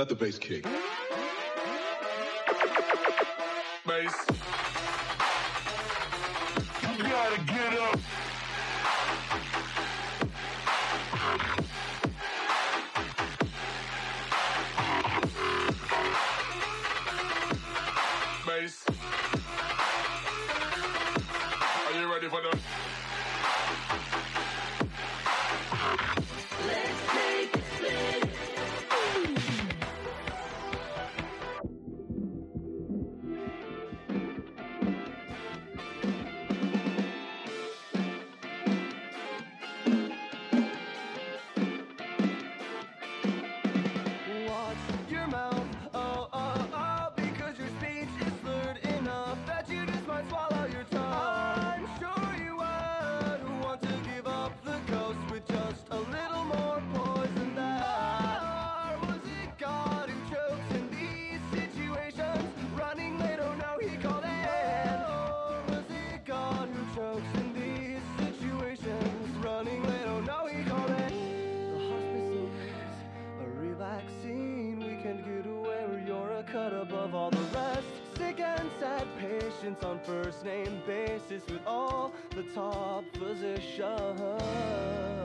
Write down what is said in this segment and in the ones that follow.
Let the bass kick. First name basis with all the top physicians.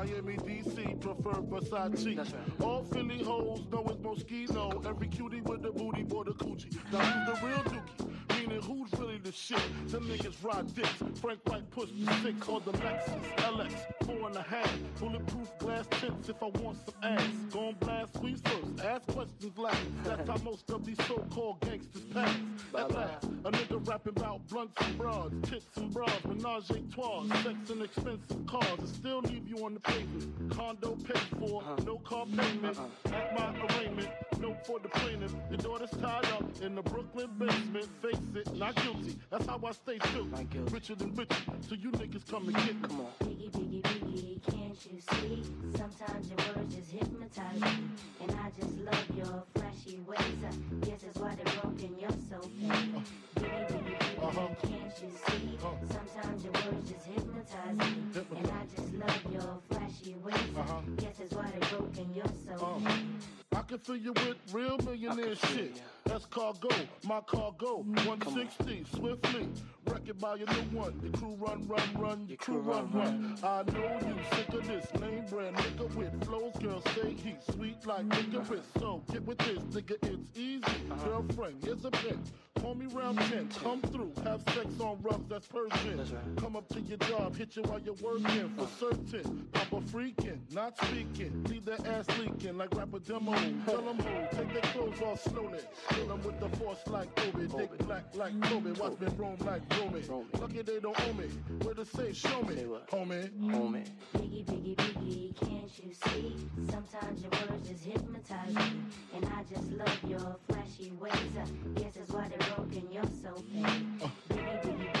Miami, DC, prefer Versace. Right. All Philly hoes know it's Moschino. Every cutie with the booty, boy, the coochie. Now who's the real dookie? Meaning who's really the shit? Them niggas ride dicks. Frank White pushed the six on the Lexus LX, four and a half. Bulletproof glass tips if I want some ass. Gon' blast squeeze first, ask questions last. That's how most of these so-called gangsters pass. At last, a nigga rapping about blunts and bras, tits and bras, menage a trois, sex and expensive cars, I still leave you on the pavement. Condo paid for, uh-huh. no car payment. Uh-huh. At my arraignment, no for the plaintiff. Your daughter's tied up in the Brooklyn basement. Face it, not guilty. That's how I stay filthy. Not guilty. Richer than rich, so you niggas come and get me. Come on. Biggie, biggie, biggie, can't you see? Sometimes your words just hypnotize me. And I just love your flashy ways. I guess that's why they're broken, you're so. Biggie, biggie, biggie, Uh-huh. can't you see? Sometimes your words just hypnotize me. And I just love your flashy ways. Uh-huh. I guess that's why they're broken, you're so Uh. I can fill you with real millionaire shit. That's cargo, my cargo. 160, swiftly. Wreck it by your new one. Your crew run, run, run. Your crew run, run. I know you sick of this name brand nigga with flows. Girl, say he's sweet like licorice. So get with this, nigga, it's easy. Girlfriend, here's a pin. Call me round 10, come through, have sex on rubs, that's Persian. Right. Come up to your job, hit you while you're working for certain. Papa freaking, not speaking. Leave their ass leaking like rapper demo. Tell them ho, take their clothes off slowly. Kill them with the force like Obi. Dick black like Kobe. Watch me roam like Romy. Romy. Lucky they don't owe me. Where to say, show me. Say what? Homie. Homie. Biggie, biggie, biggie, can't you see? Sometimes your words just hypnotize me. And I just love your flashy ways. I guess that's why they're broken, you're so fake. Biggie, biggie, biggie,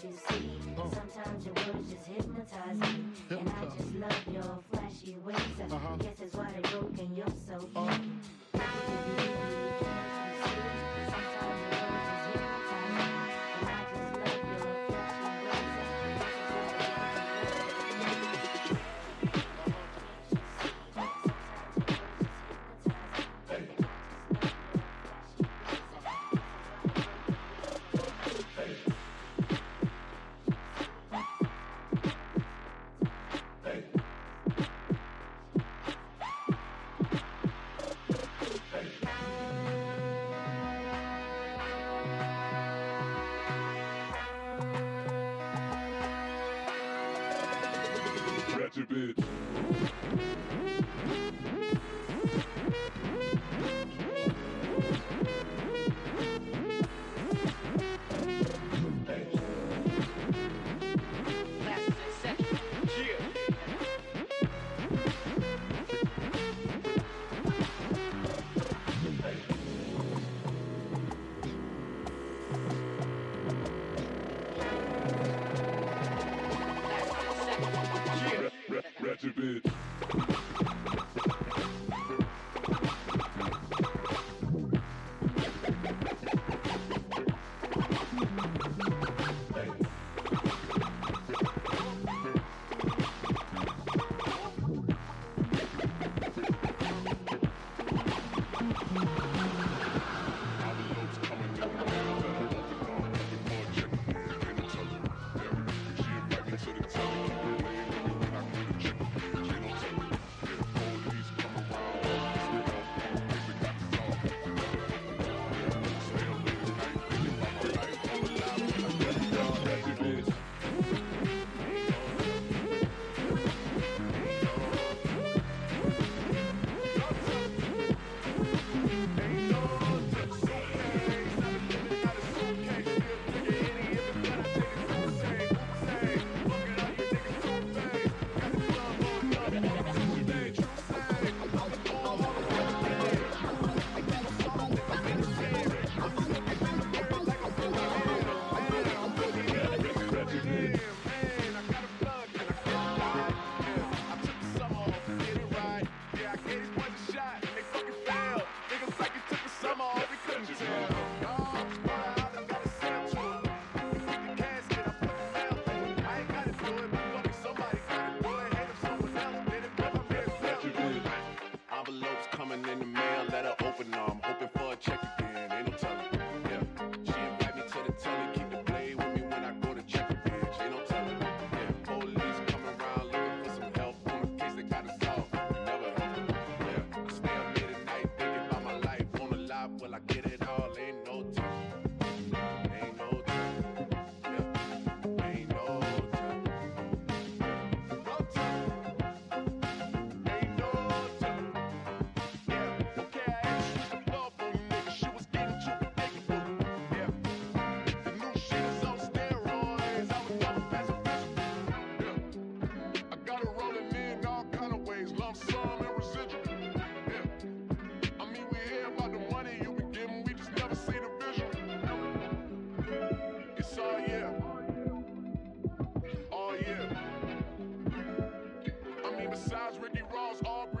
You see? Sometimes your words just hypnotize me. And I just love your flashy ways. I Uh-huh. guess that's why they're broken, you're so fake. I mean, besides Ricky Ross, Aubrey,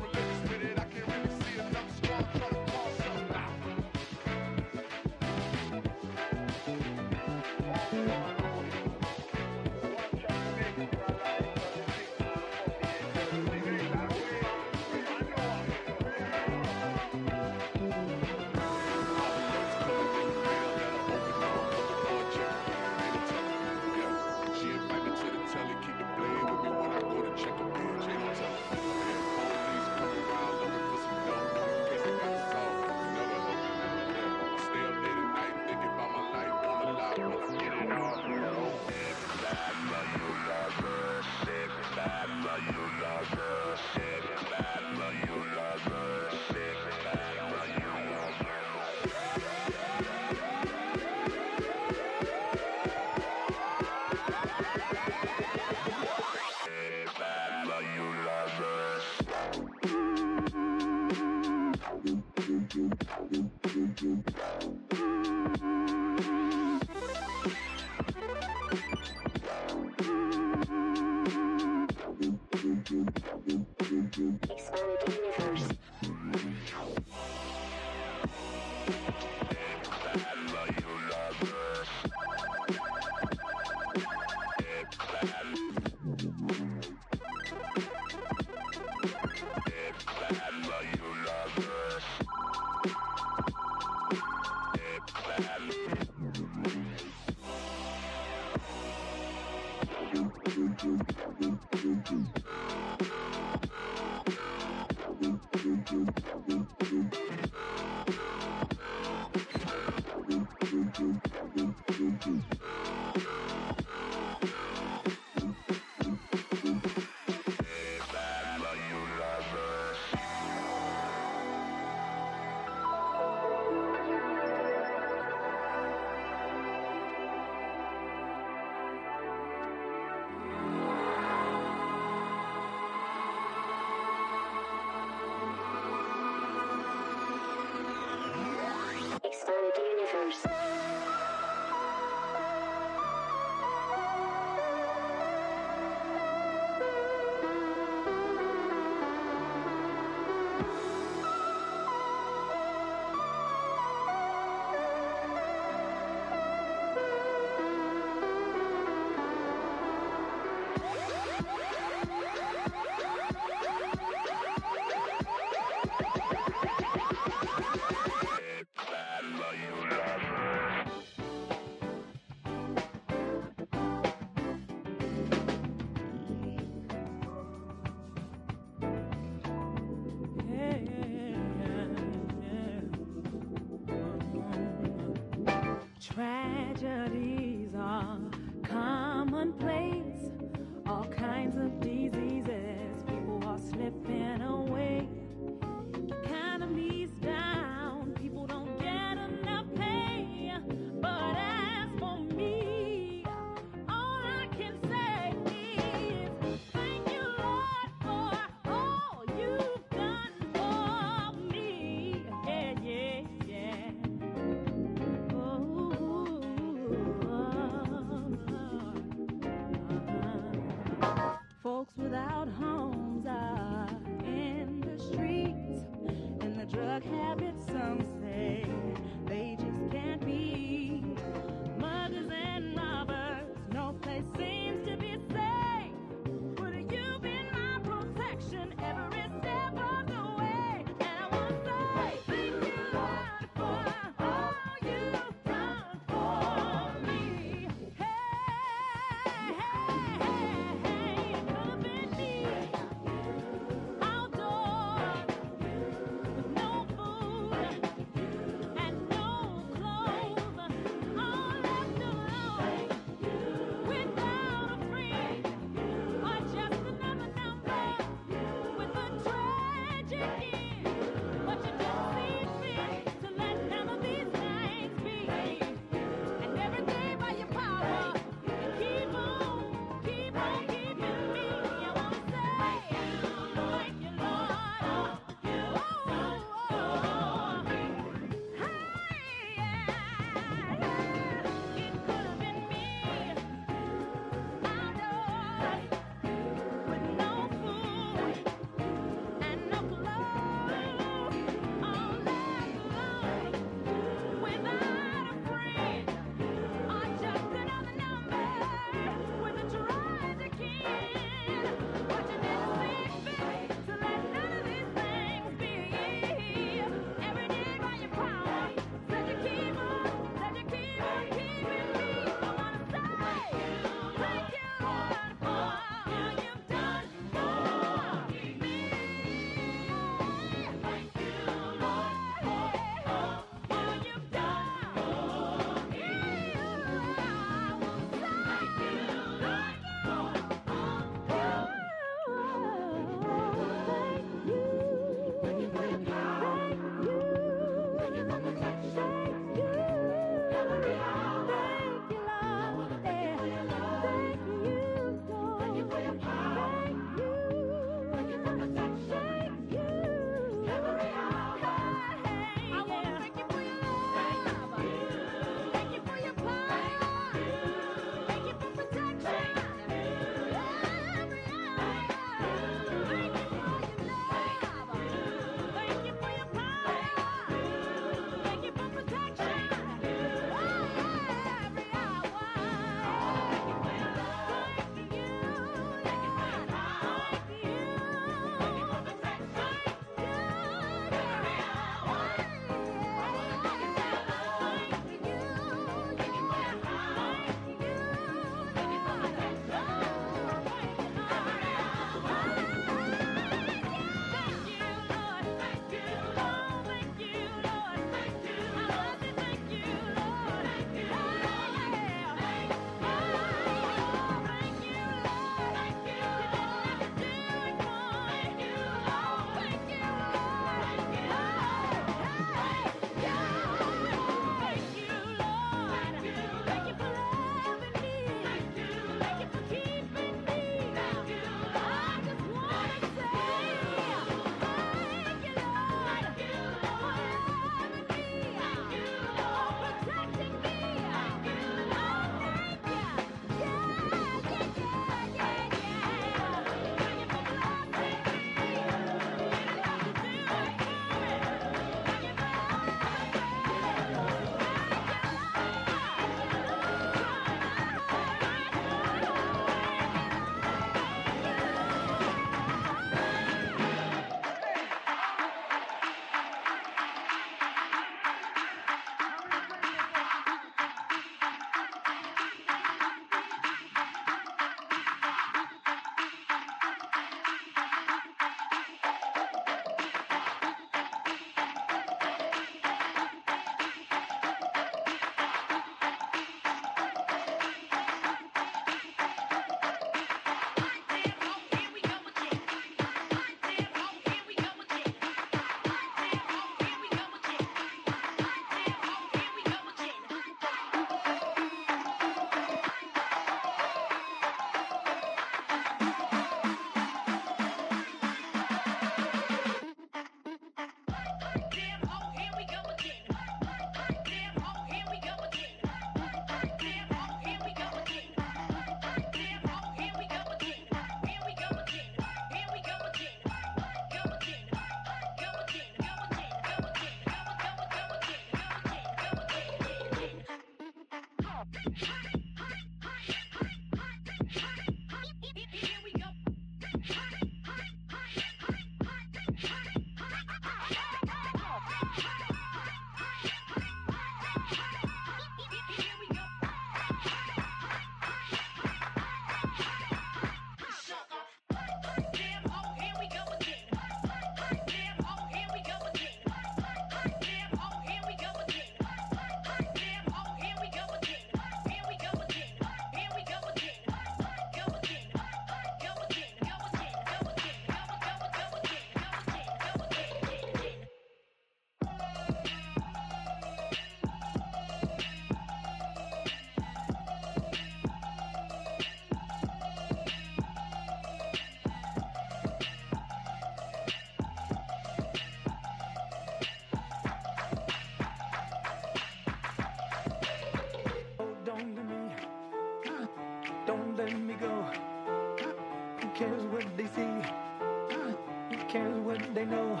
they know.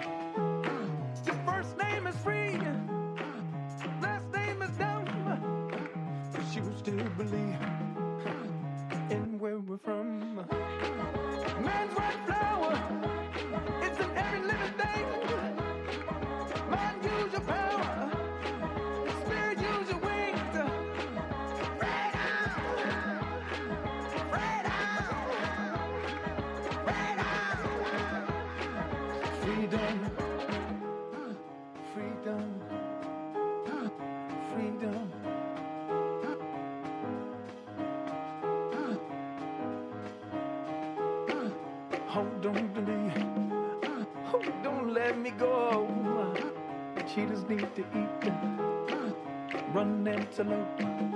Your first name is free, last name is dumb. But you still believe To me. Oh, don't let me go. Cheetahs need to eat. Run antelope.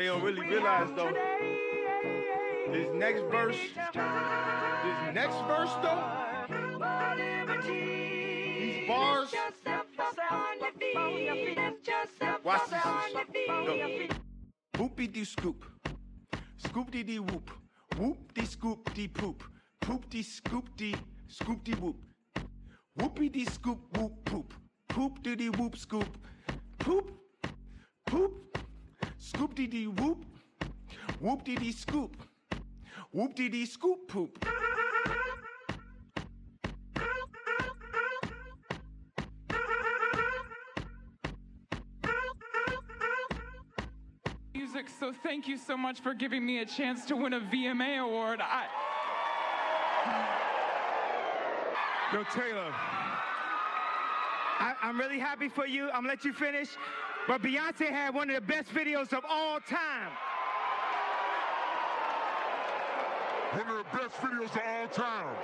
They don't really realize though, this next verse, this next verse though, these bars, watch this shit. Whoopie dee scoop, scoop dee dee whoop, whoop dee scoop dee poop, poop dee scoop dee so much for giving me a chance to win a VMA award. I, Yo, Taylor. I, I'm really happy for you. I'm gonna let you finish. But Beyonce had one of the best videos of all time. One of the best videos of all time.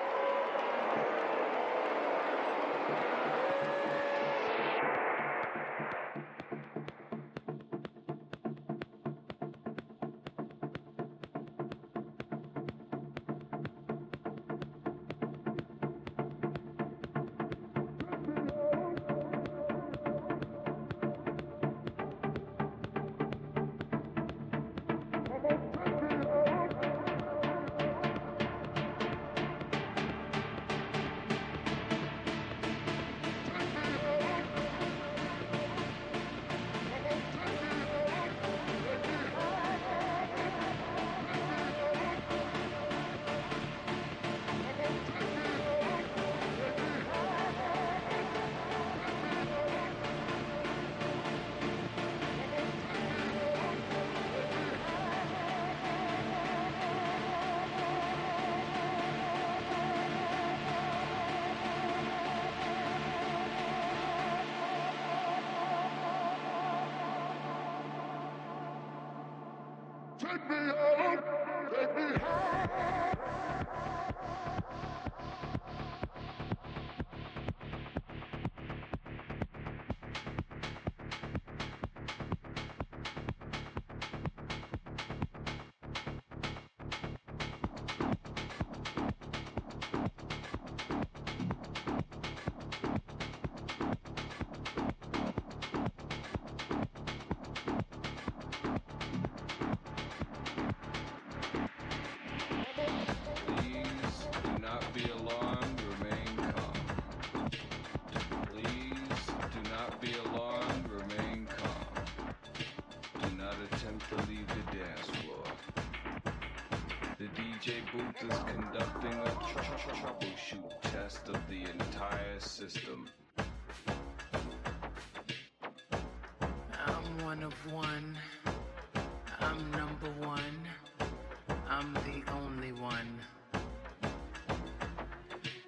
DJ Booth is conducting a tr- tr- troubleshoot test of the entire system. I'm one of one. I'm number one. I'm the only one.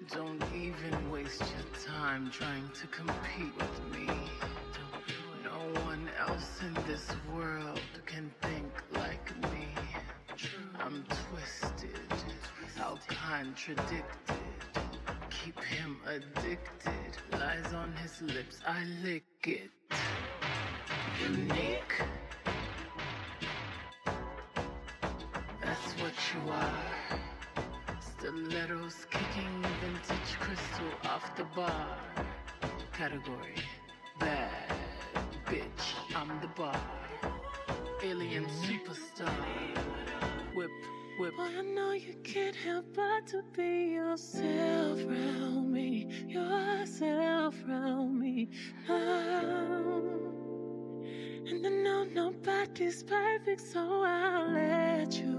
Don't even waste your time trying to compete with me. No one else in this world can think like me. I'm twisted contradicted. Keep him addicted. Lies on his lips, I lick it. Unique. That's what you are. Stilettos kicking vintage crystal off the bar. Category. is perfect, so I'll let you.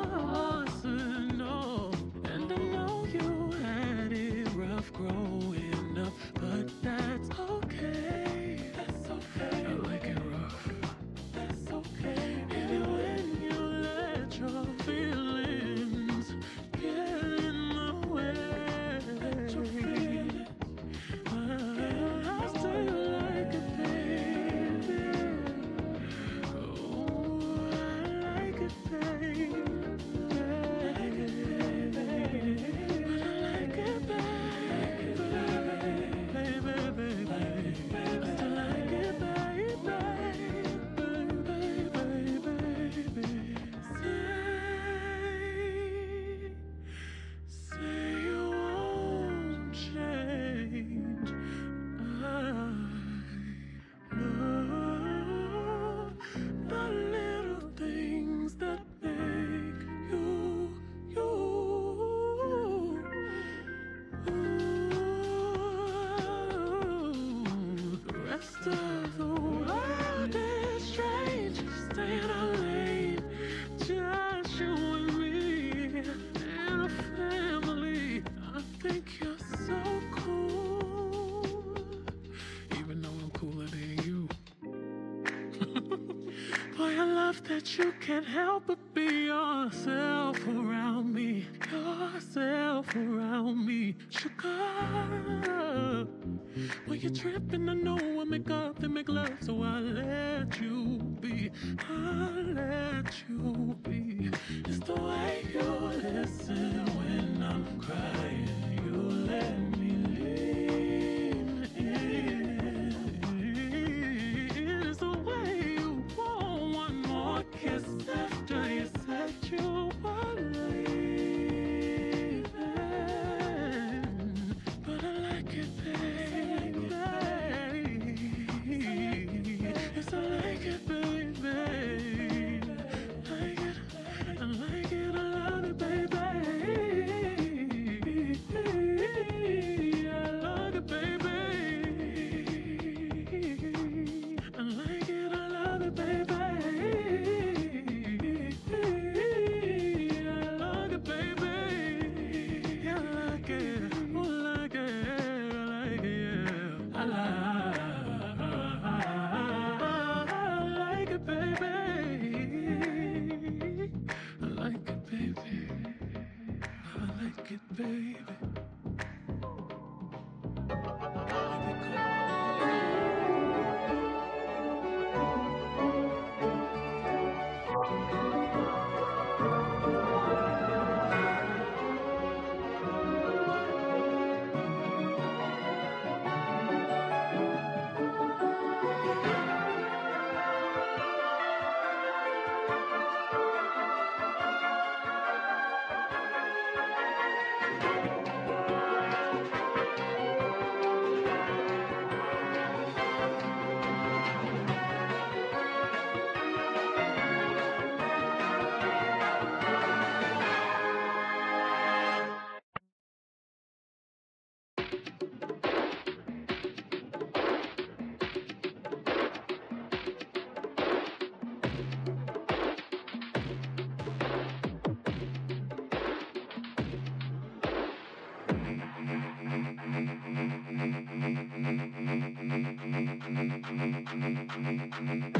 that you can't help but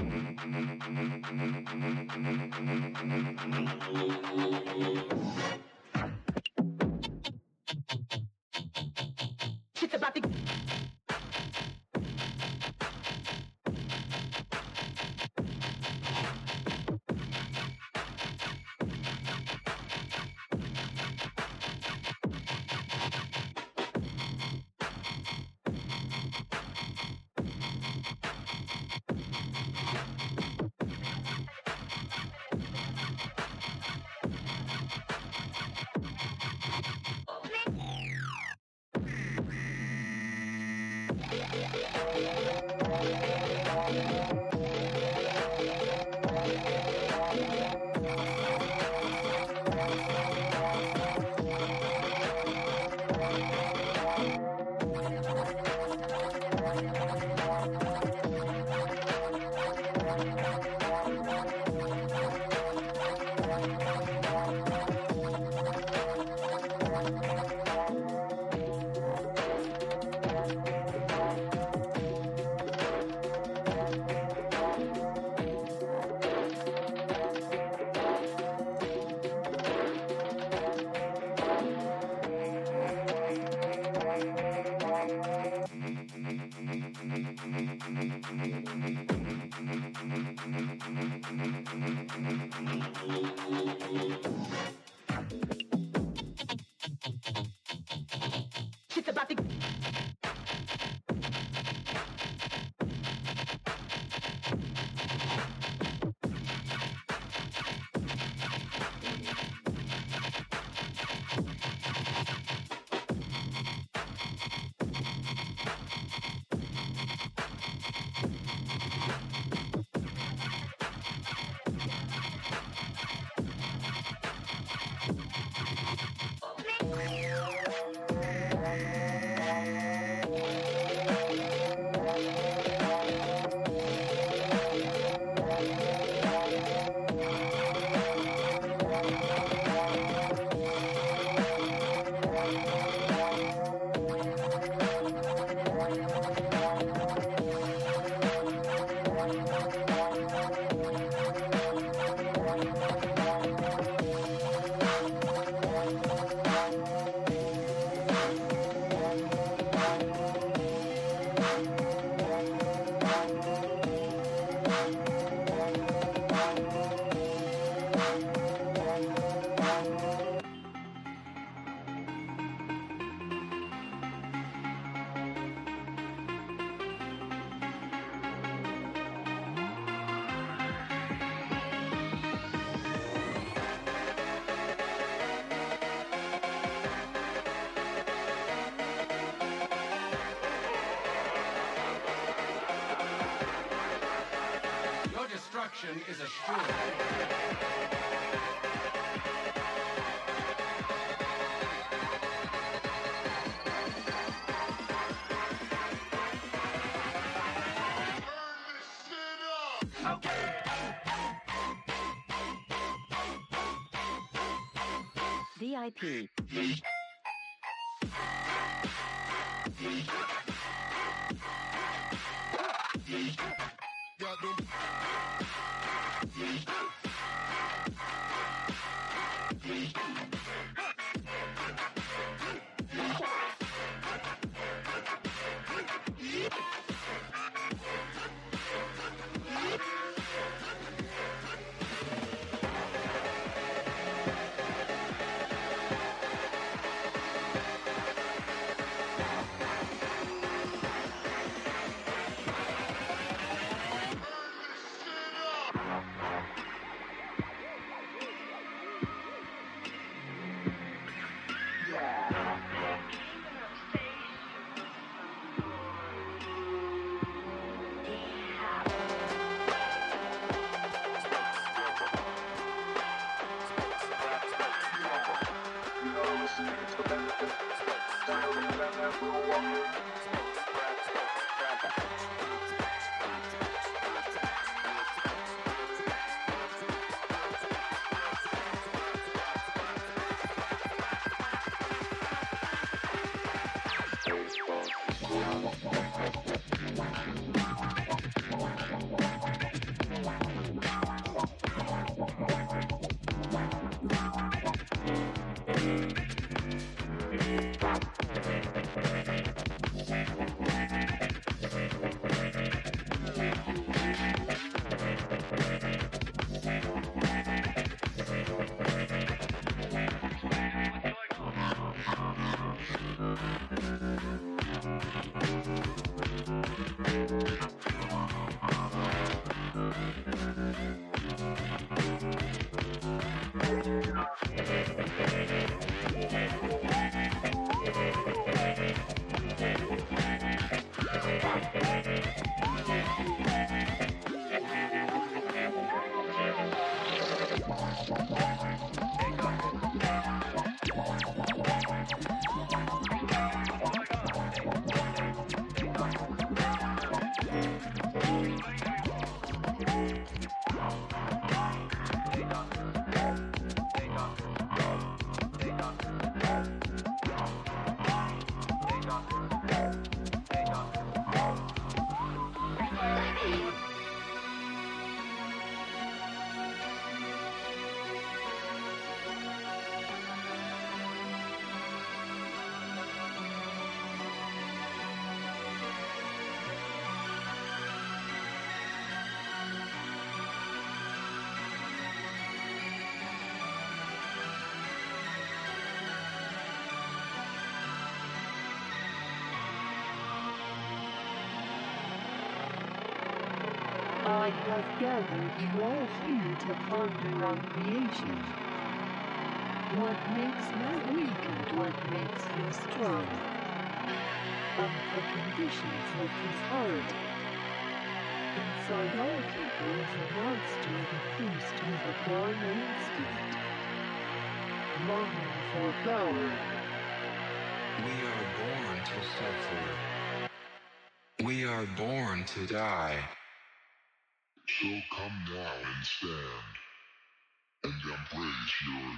baby. Shit's about to. Shit's about to. Your destruction is assured. VIP. Mankind was gathered, all here to ponder on creation. What makes man weak and what makes him strong. Of the conditions of his heart. Inside all people is a monster that feast with a primal instinct. Longing for power. We are born to suffer. We are born to die. Come now and stand and embrace your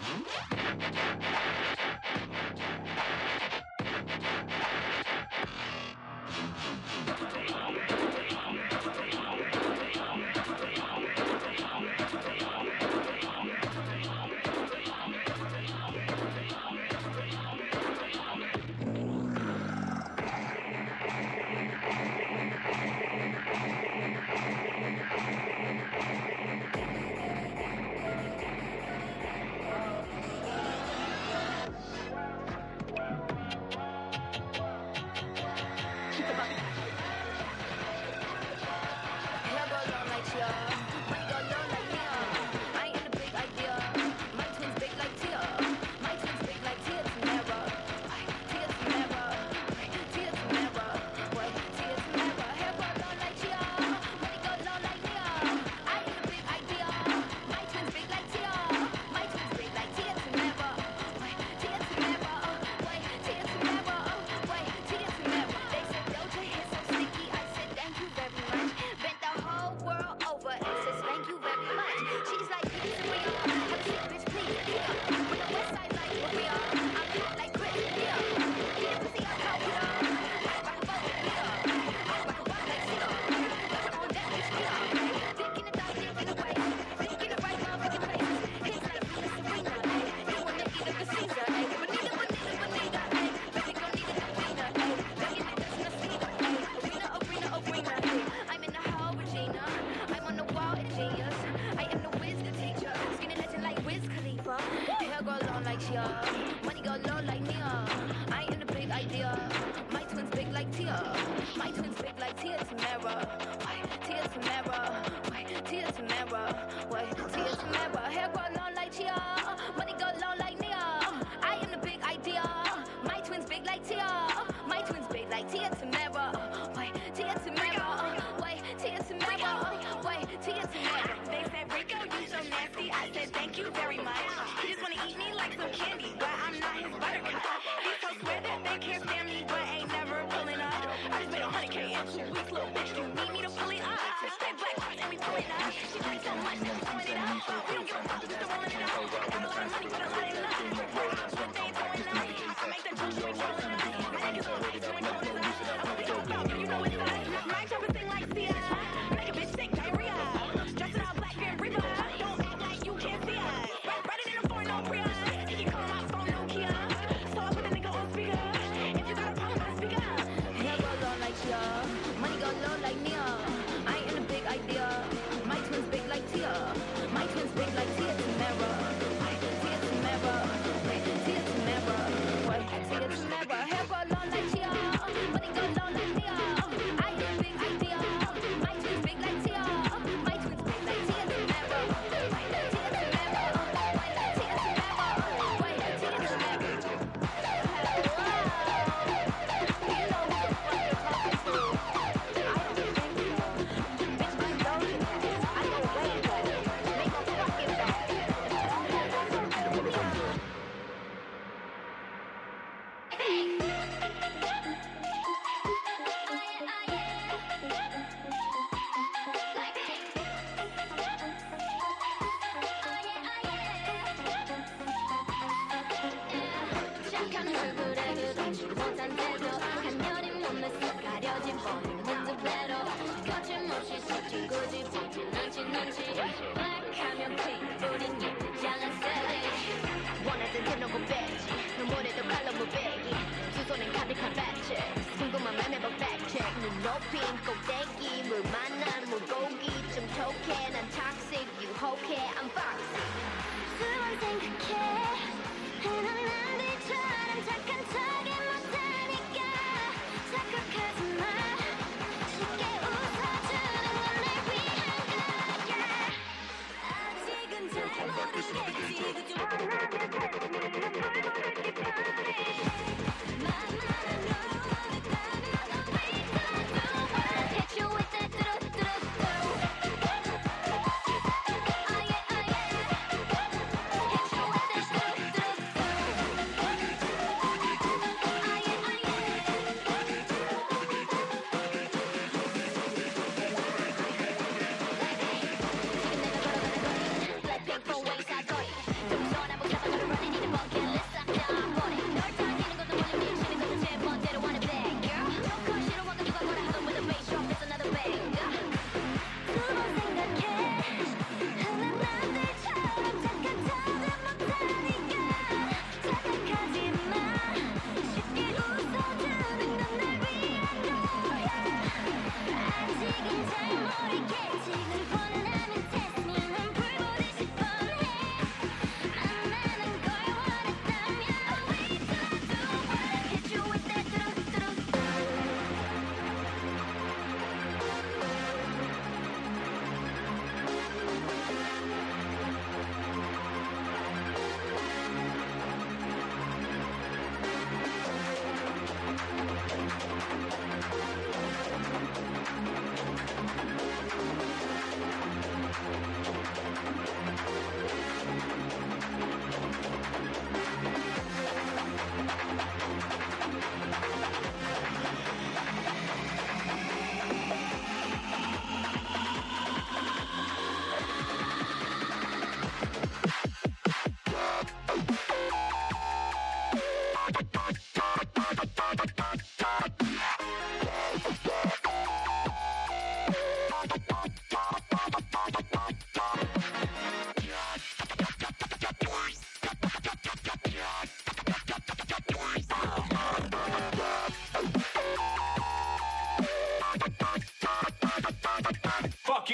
Mm-hmm.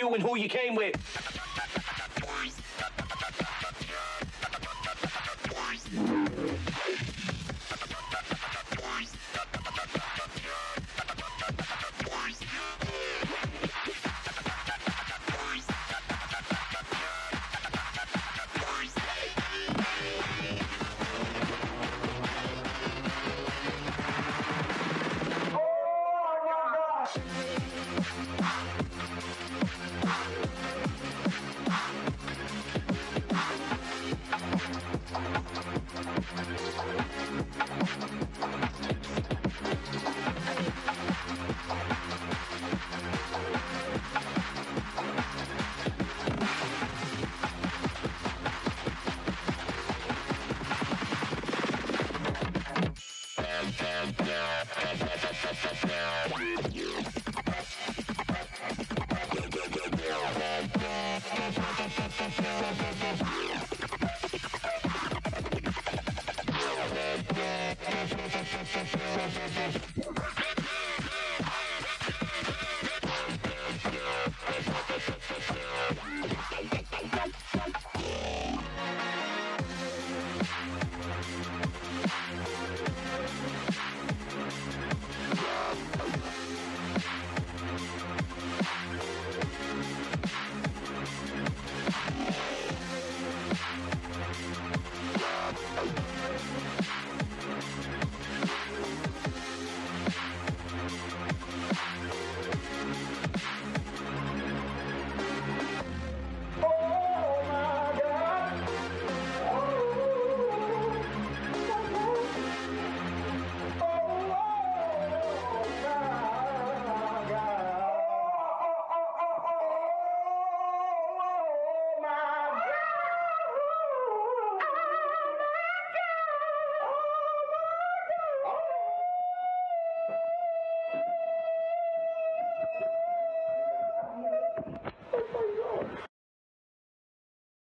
You and who you came with.